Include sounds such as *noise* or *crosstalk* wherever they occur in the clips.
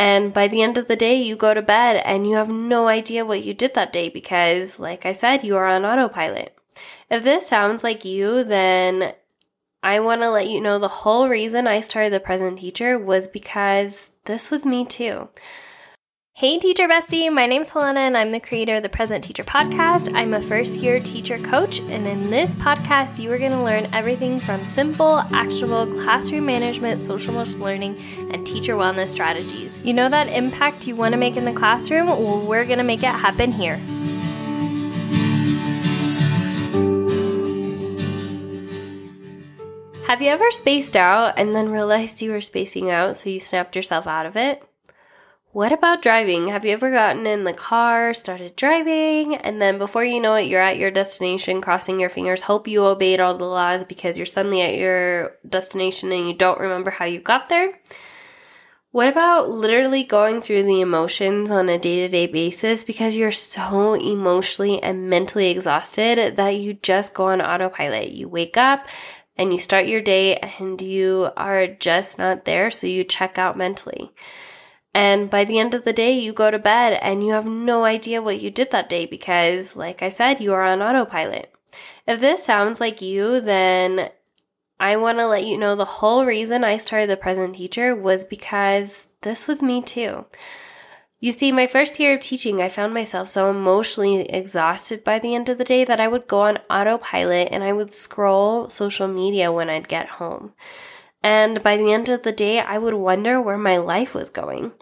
And by the end of the day, you go to bed and you have no idea what you did that day because, like I said, you are on autopilot. If this sounds like you, then I want to let you know the whole reason I started the present teacher was because this was me too. Hey, teacher bestie, my name's Helena, and I'm the creator of the Present Teacher Podcast. I'm a first year teacher coach, and in this podcast, you are going to learn everything from simple, actionable classroom management, social emotional learning, and teacher wellness strategies. You know that impact you want to make in the classroom? Well, we're going to make it happen here. Have you ever spaced out and then realized you were spacing out, so you snapped yourself out of it? What about driving? Have you ever gotten in the car, started driving, and then before you know it, you're at your destination, crossing your fingers, hope you obeyed all the laws because you're suddenly at your destination and you don't remember how you got there? What about literally going through the emotions on a day to day basis because you're so emotionally and mentally exhausted that you just go on autopilot? You wake up and you start your day and you are just not there, so you check out mentally. And by the end of the day, you go to bed and you have no idea what you did that day because, like I said, you are on autopilot. If this sounds like you, then I want to let you know the whole reason I started the present teacher was because this was me too. You see, my first year of teaching, I found myself so emotionally exhausted by the end of the day that I would go on autopilot and I would scroll social media when I'd get home. And by the end of the day, I would wonder where my life was going.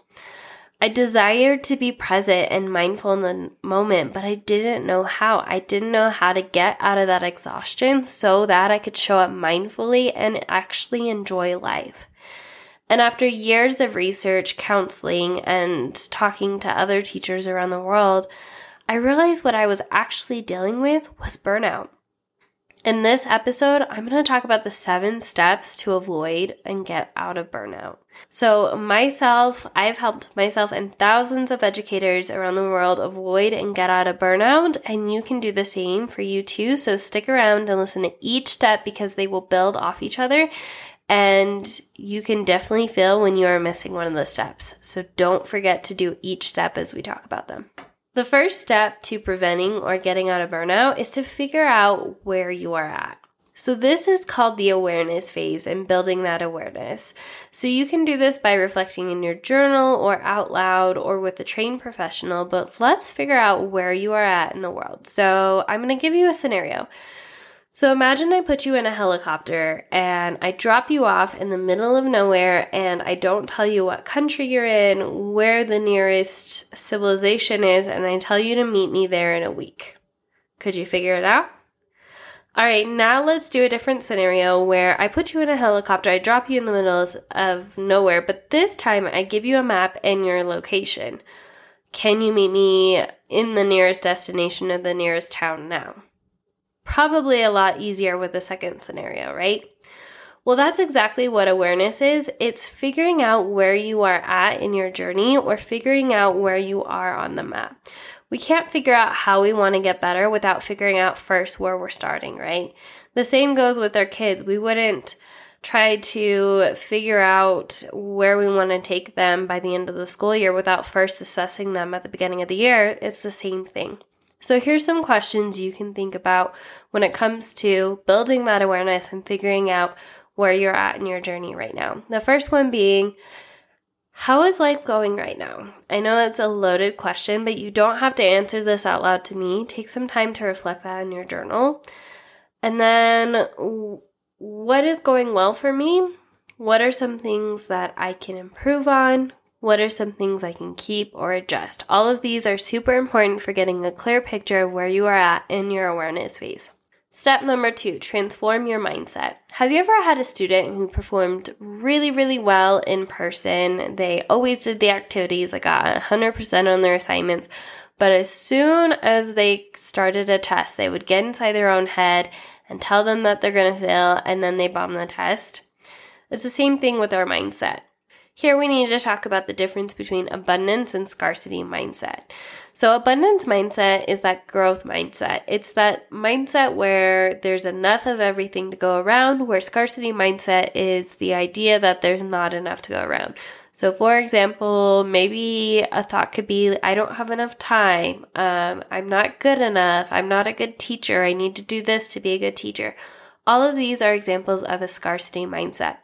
I desired to be present and mindful in the moment, but I didn't know how. I didn't know how to get out of that exhaustion so that I could show up mindfully and actually enjoy life. And after years of research, counseling, and talking to other teachers around the world, I realized what I was actually dealing with was burnout. In this episode, I'm going to talk about the seven steps to avoid and get out of burnout. So, myself, I've helped myself and thousands of educators around the world avoid and get out of burnout, and you can do the same for you too. So, stick around and listen to each step because they will build off each other and you can definitely feel when you are missing one of the steps. So don't forget to do each step as we talk about them. The first step to preventing or getting out of burnout is to figure out where you are at. So, this is called the awareness phase and building that awareness. So, you can do this by reflecting in your journal or out loud or with a trained professional, but let's figure out where you are at in the world. So, I'm going to give you a scenario. So imagine I put you in a helicopter and I drop you off in the middle of nowhere and I don't tell you what country you're in, where the nearest civilization is, and I tell you to meet me there in a week. Could you figure it out? All right, now let's do a different scenario where I put you in a helicopter, I drop you in the middle of nowhere, but this time I give you a map and your location. Can you meet me in the nearest destination or the nearest town now? Probably a lot easier with the second scenario, right? Well, that's exactly what awareness is. It's figuring out where you are at in your journey or figuring out where you are on the map. We can't figure out how we want to get better without figuring out first where we're starting, right? The same goes with our kids. We wouldn't try to figure out where we want to take them by the end of the school year without first assessing them at the beginning of the year. It's the same thing. So, here's some questions you can think about when it comes to building that awareness and figuring out where you're at in your journey right now. The first one being, how is life going right now? I know that's a loaded question, but you don't have to answer this out loud to me. Take some time to reflect that in your journal. And then, what is going well for me? What are some things that I can improve on? What are some things I can keep or adjust? All of these are super important for getting a clear picture of where you are at in your awareness phase. Step number two, transform your mindset. Have you ever had a student who performed really, really well in person? They always did the activities, like uh, got 100% on their assignments, but as soon as they started a test, they would get inside their own head and tell them that they're going to fail, and then they bomb the test. It's the same thing with our mindset. Here we need to talk about the difference between abundance and scarcity mindset. So, abundance mindset is that growth mindset. It's that mindset where there's enough of everything to go around, where scarcity mindset is the idea that there's not enough to go around. So, for example, maybe a thought could be I don't have enough time. Um, I'm not good enough. I'm not a good teacher. I need to do this to be a good teacher. All of these are examples of a scarcity mindset.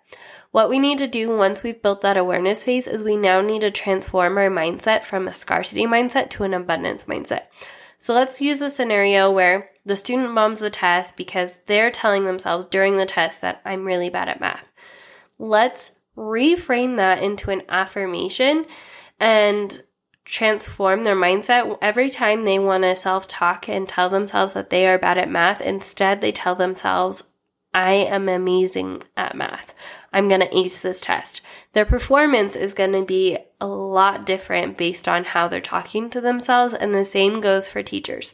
What we need to do once we've built that awareness phase is we now need to transform our mindset from a scarcity mindset to an abundance mindset. So let's use a scenario where the student bombs the test because they're telling themselves during the test that I'm really bad at math. Let's reframe that into an affirmation and transform their mindset every time they want to self talk and tell themselves that they are bad at math. Instead, they tell themselves, I am amazing at math. I'm going to ace this test. Their performance is going to be a lot different based on how they're talking to themselves, and the same goes for teachers.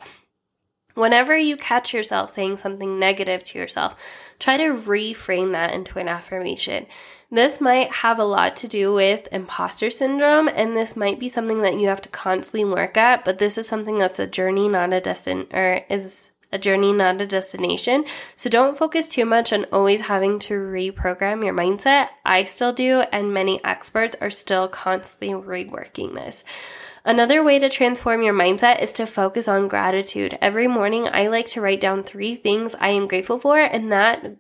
Whenever you catch yourself saying something negative to yourself, try to reframe that into an affirmation. This might have a lot to do with imposter syndrome, and this might be something that you have to constantly work at, but this is something that's a journey, not a destination, or is a journey, not a destination. So don't focus too much on always having to reprogram your mindset. I still do, and many experts are still constantly reworking this. Another way to transform your mindset is to focus on gratitude. Every morning, I like to write down three things I am grateful for, and that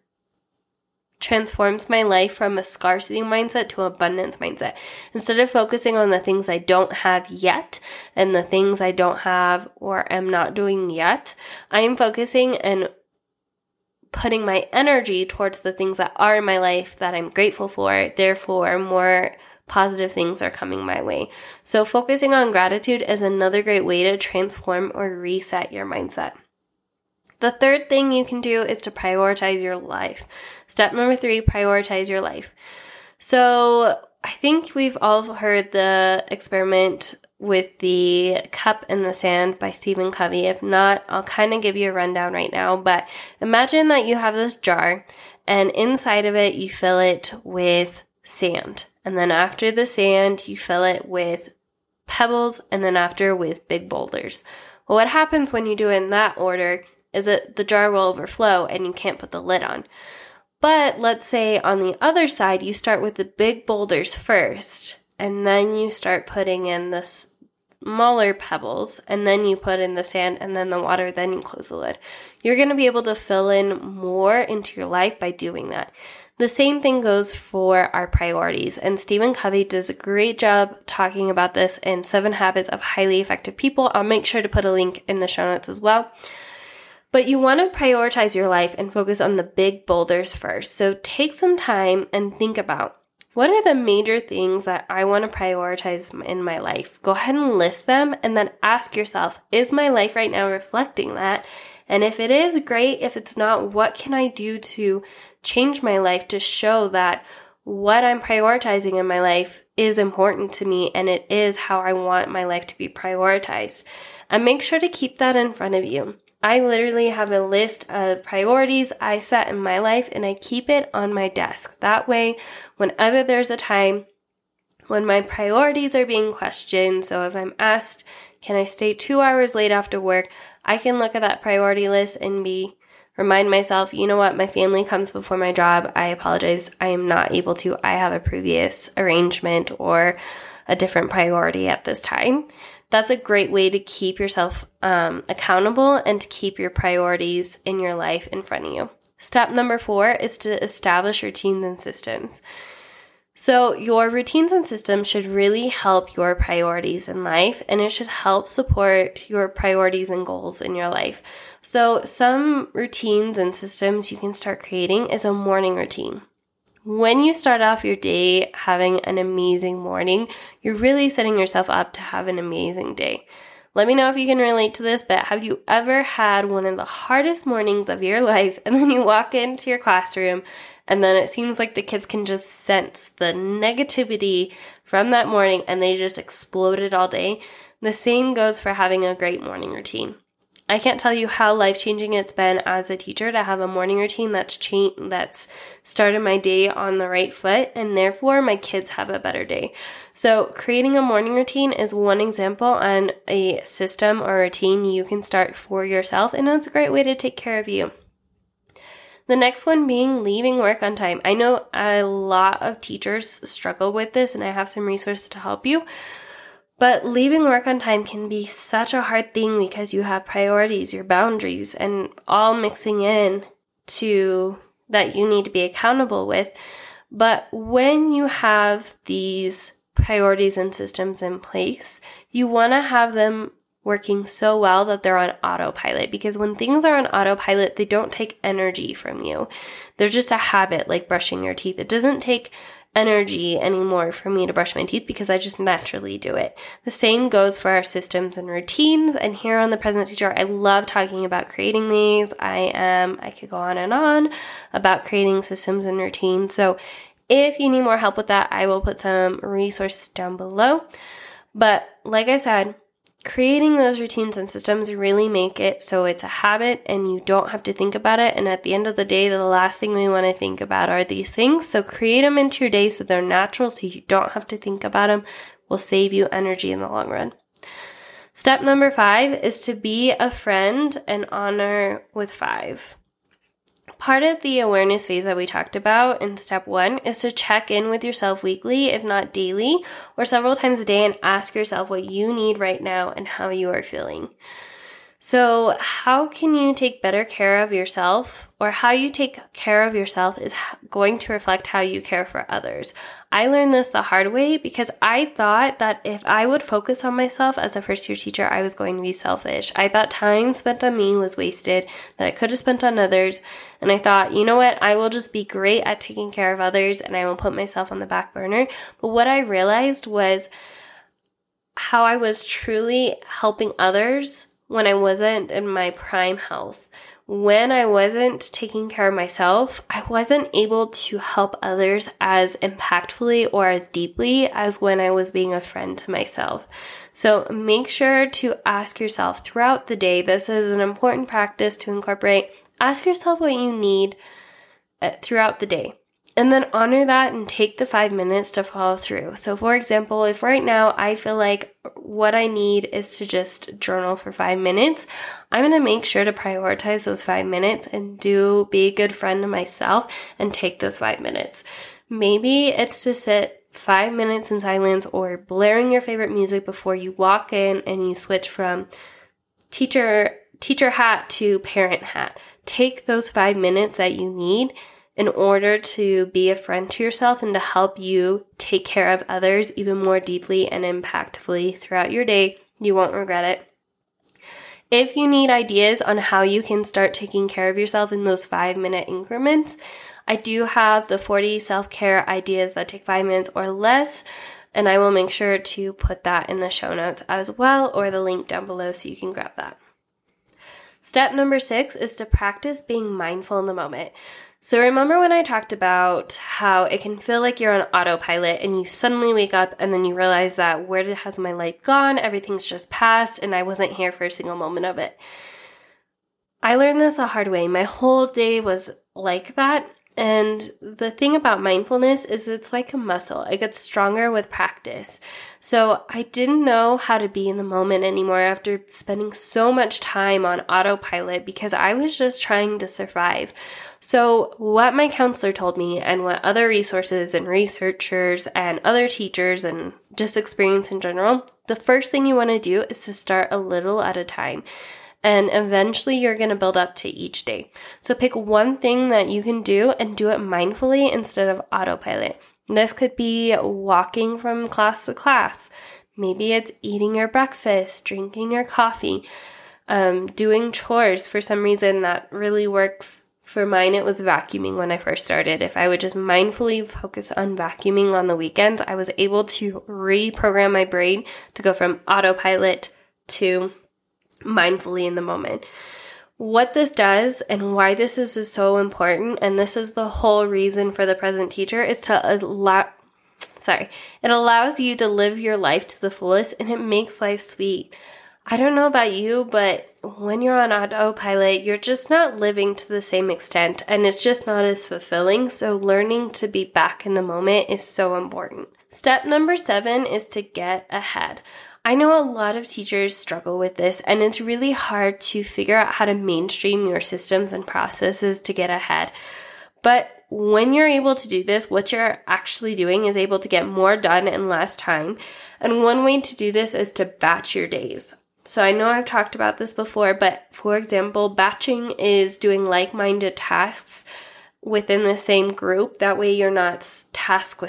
transforms my life from a scarcity mindset to abundance mindset. Instead of focusing on the things I don't have yet and the things I don't have or am not doing yet, I am focusing and putting my energy towards the things that are in my life that I'm grateful for. Therefore, more positive things are coming my way. So, focusing on gratitude is another great way to transform or reset your mindset. The third thing you can do is to prioritize your life. Step number three prioritize your life. So, I think we've all heard the experiment with the cup and the sand by Stephen Covey. If not, I'll kind of give you a rundown right now. But imagine that you have this jar, and inside of it, you fill it with sand. And then after the sand, you fill it with pebbles, and then after with big boulders. Well, what happens when you do it in that order is that the jar will overflow and you can't put the lid on. But let's say on the other side, you start with the big boulders first, and then you start putting in the smaller pebbles, and then you put in the sand and then the water, then you close the lid. You're going to be able to fill in more into your life by doing that. The same thing goes for our priorities, and Stephen Covey does a great job talking about this in Seven Habits of Highly Effective People. I'll make sure to put a link in the show notes as well. But you want to prioritize your life and focus on the big boulders first. So take some time and think about what are the major things that I want to prioritize in my life? Go ahead and list them and then ask yourself, is my life right now reflecting that? And if it is, great. If it's not, what can I do to change my life to show that what I'm prioritizing in my life is important to me and it is how I want my life to be prioritized? And make sure to keep that in front of you. I literally have a list of priorities I set in my life and I keep it on my desk. That way, whenever there's a time when my priorities are being questioned, so if I'm asked, can I stay two hours late after work, I can look at that priority list and be remind myself, you know what, my family comes before my job. I apologize. I am not able to. I have a previous arrangement or a different priority at this time that's a great way to keep yourself um, accountable and to keep your priorities in your life in front of you. Step number four is to establish routines and systems. So, your routines and systems should really help your priorities in life and it should help support your priorities and goals in your life. So, some routines and systems you can start creating is a morning routine. When you start off your day having an amazing morning, you're really setting yourself up to have an amazing day. Let me know if you can relate to this, but have you ever had one of the hardest mornings of your *laughs* life and then you walk into your classroom and then it seems like the kids can just sense the negativity from that morning and they just exploded all day? The same goes for having a great morning routine. I can't tell you how life changing it's been as a teacher to have a morning routine that's that's started my day on the right foot, and therefore my kids have a better day. So, creating a morning routine is one example on a system or routine you can start for yourself, and it's a great way to take care of you. The next one being leaving work on time. I know a lot of teachers struggle with this, and I have some resources to help you. But leaving work on time can be such a hard thing because you have priorities, your boundaries, and all mixing in to that you need to be accountable with. But when you have these priorities and systems in place, you want to have them working so well that they're on autopilot because when things are on autopilot, they don't take energy from you. They're just a habit like brushing your teeth. It doesn't take energy anymore for me to brush my teeth because I just naturally do it. The same goes for our systems and routines. And here on the Present Teacher, I love talking about creating these. I am, I could go on and on about creating systems and routines. So if you need more help with that, I will put some resources down below. But like I said, creating those routines and systems really make it so it's a habit and you don't have to think about it. And at the end of the day, the last thing we want to think about are these things. So create them into your day so they're natural so you don't have to think about them. Will save you energy in the long run. Step number five is to be a friend and honor with five. Part of the awareness phase that we talked about in step one is to check in with yourself weekly, if not daily, or several times a day, and ask yourself what you need right now and how you are feeling. So, how can you take better care of yourself, or how you take care of yourself is going to reflect how you care for others. I learned this the hard way because I thought that if I would focus on myself as a first year teacher, I was going to be selfish. I thought time spent on me was wasted, that I could have spent on others. And I thought, you know what, I will just be great at taking care of others and I will put myself on the back burner. But what I realized was how I was truly helping others when I wasn't in my prime health. When I wasn't taking care of myself, I wasn't able to help others as impactfully or as deeply as when I was being a friend to myself. So make sure to ask yourself throughout the day. This is an important practice to incorporate. Ask yourself what you need uh, throughout the day and then honor that and take the five minutes to follow through. So, for example, if right now I feel like what I need is to just journal for five minutes, I'm gonna make sure to prioritize those five minutes and do be a good friend to myself and take those five minutes. Maybe it's to sit five minutes in silence or blaring your favorite music before you walk in and you switch from teacher teacher hat to parent hat. Take those five minutes that you need in order to be a friend to yourself and to help you take care of others even more deeply and impactfully throughout your day. You won't regret it. If you need ideas on how you can start taking care of yourself in those five minute increments, I do have the 40 self care ideas that take five minutes or less, and I will make sure to put that in the show notes as well or the link down below so you can grab that. Step number six is to practice being mindful in the moment. So, remember when I talked about how it can feel like you're on autopilot and you suddenly wake up and then you realize that where has my life gone? Everything's just passed and I wasn't here for a single moment of it. I learned this a hard way. My whole day was like that. And the thing about mindfulness is it's like a muscle, it gets stronger with practice. So I didn't know how to be in the moment anymore after spending so much time on autopilot because I was just trying to survive. So, what my counselor told me, and what other resources and researchers and other teachers and just experience in general, the first thing you want to do is to start a little at a time and eventually you're going to build up to each day. So pick one thing that you can do and do it mindfully instead of autopilot. This could be walking from class to class. Maybe it's eating your breakfast, drinking your coffee, um, doing chores. For some reason, that really works. For mine, it was vacuuming when I first started. If I would just mindfully focus on vacuuming on the weekends, I was able to reprogram my brain to go from autopilot to mindfully in the moment. What this does and why this is, is so important, and this is the whole reason for the present teacher, is to allow sorry, it allows you to live your life to the fullest and it makes life sweet. I don't know about you, but when you're on autopilot, you're just not living to the same extent and it's just not as fulfilling. So, learning to be back in the moment is so important. Step number seven is to get ahead. I know a lot of teachers struggle with this, and it's really hard to figure out how to mainstream your systems and processes to get ahead. But when you're able to do this, what you're actually doing is able to get more done in less time. And one way to do this is to batch your days. So I know I've talked about this before, but for example, batching is doing like minded tasks within the same group. That way you're not task,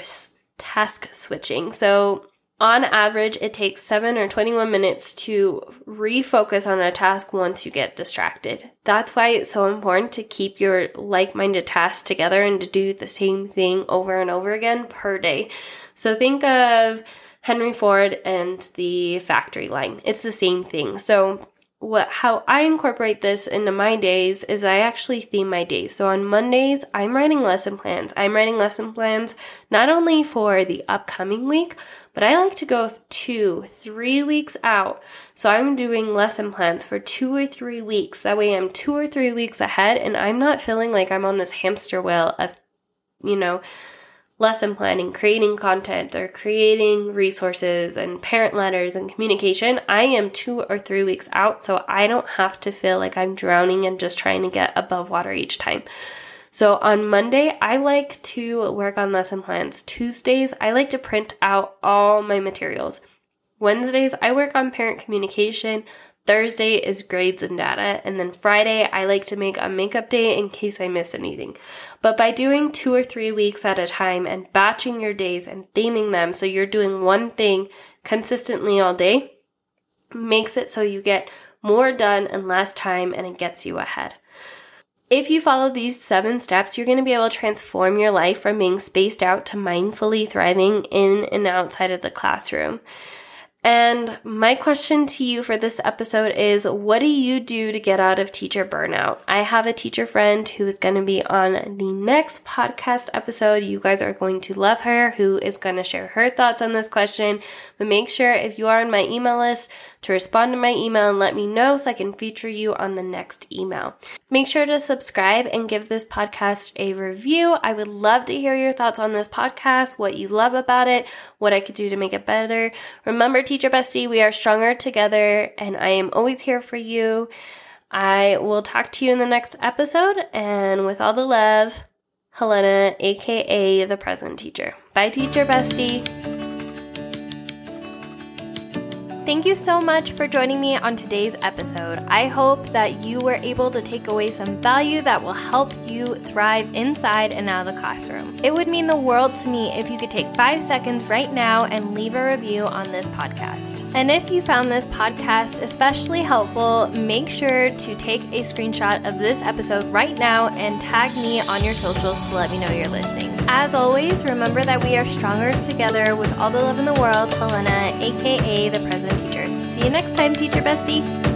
task switching. So on average, it takes 7 or 21 minutes to refocus on a task once you get distracted. That's why it's so important to keep your like minded tasks together and to do the same thing over and over again per day. So think of Henry Ford and the factory line. It's the same thing. So what how I incorporate this into my days is I actually theme my days. So on Mondays, I'm writing lesson plans. I'm writing lesson plans not only for the upcoming week, but I like to go two, three weeks out. So I'm doing lesson plans for two or three weeks. That way I'm two or three weeks ahead and I'm not feeling like I'm on this hamster wheel of, you know, lesson planning, creating content, or creating resources and parent letters and communication, I am two or three weeks out, so I don't have to feel like I'm drowning and just trying to get above water each time. So on Monday, I like to work on lesson plans. Tuesdays, I like to print out all my materials. Wednesdays, I work on parent communication. Thursday is grades and data, and then Friday, I like to make a makeup day in case I miss anything. But by doing two or three weeks at a time and batching your days and theming them so you're doing one thing consistently all day, makes it so you get more done in less time and it gets you ahead. If you follow these seven steps, you're going to be able to transform your life from being spaced out to mindfully thriving in and outside of the classroom. And my question to you for this episode is what do you do to get out of teacher burnout? I have a teacher friend who is going to be on the next podcast episode. You guys are going to love her, who is going to share her thoughts on this question. But make sure if you are on my email list to respond to my email and let me know so I can feature you on the next email. Make sure to subscribe and give this podcast a review. I would love to hear your thoughts on this podcast, what you love about it, what I could do to make it better. Remember, Teacher Bestie, we are stronger together, and I am always here for you. I will talk to you in the next episode, and with all the love, Helena, aka the present teacher. Bye, Teacher Bestie. Thank you so much for joining me on today's episode. I hope that you were able to take away some value that will help you thrive inside and out of the classroom. It would mean the world to me if you could take five seconds right now and leave a review on this podcast. And if you found this podcast especially helpful, make sure to take a screenshot of this episode right now and tag me on your socials to let me know you're listening. As always, remember that we are stronger together with all the love in the world, Helena, aka the present teacher. See you next time, Teacher Bestie.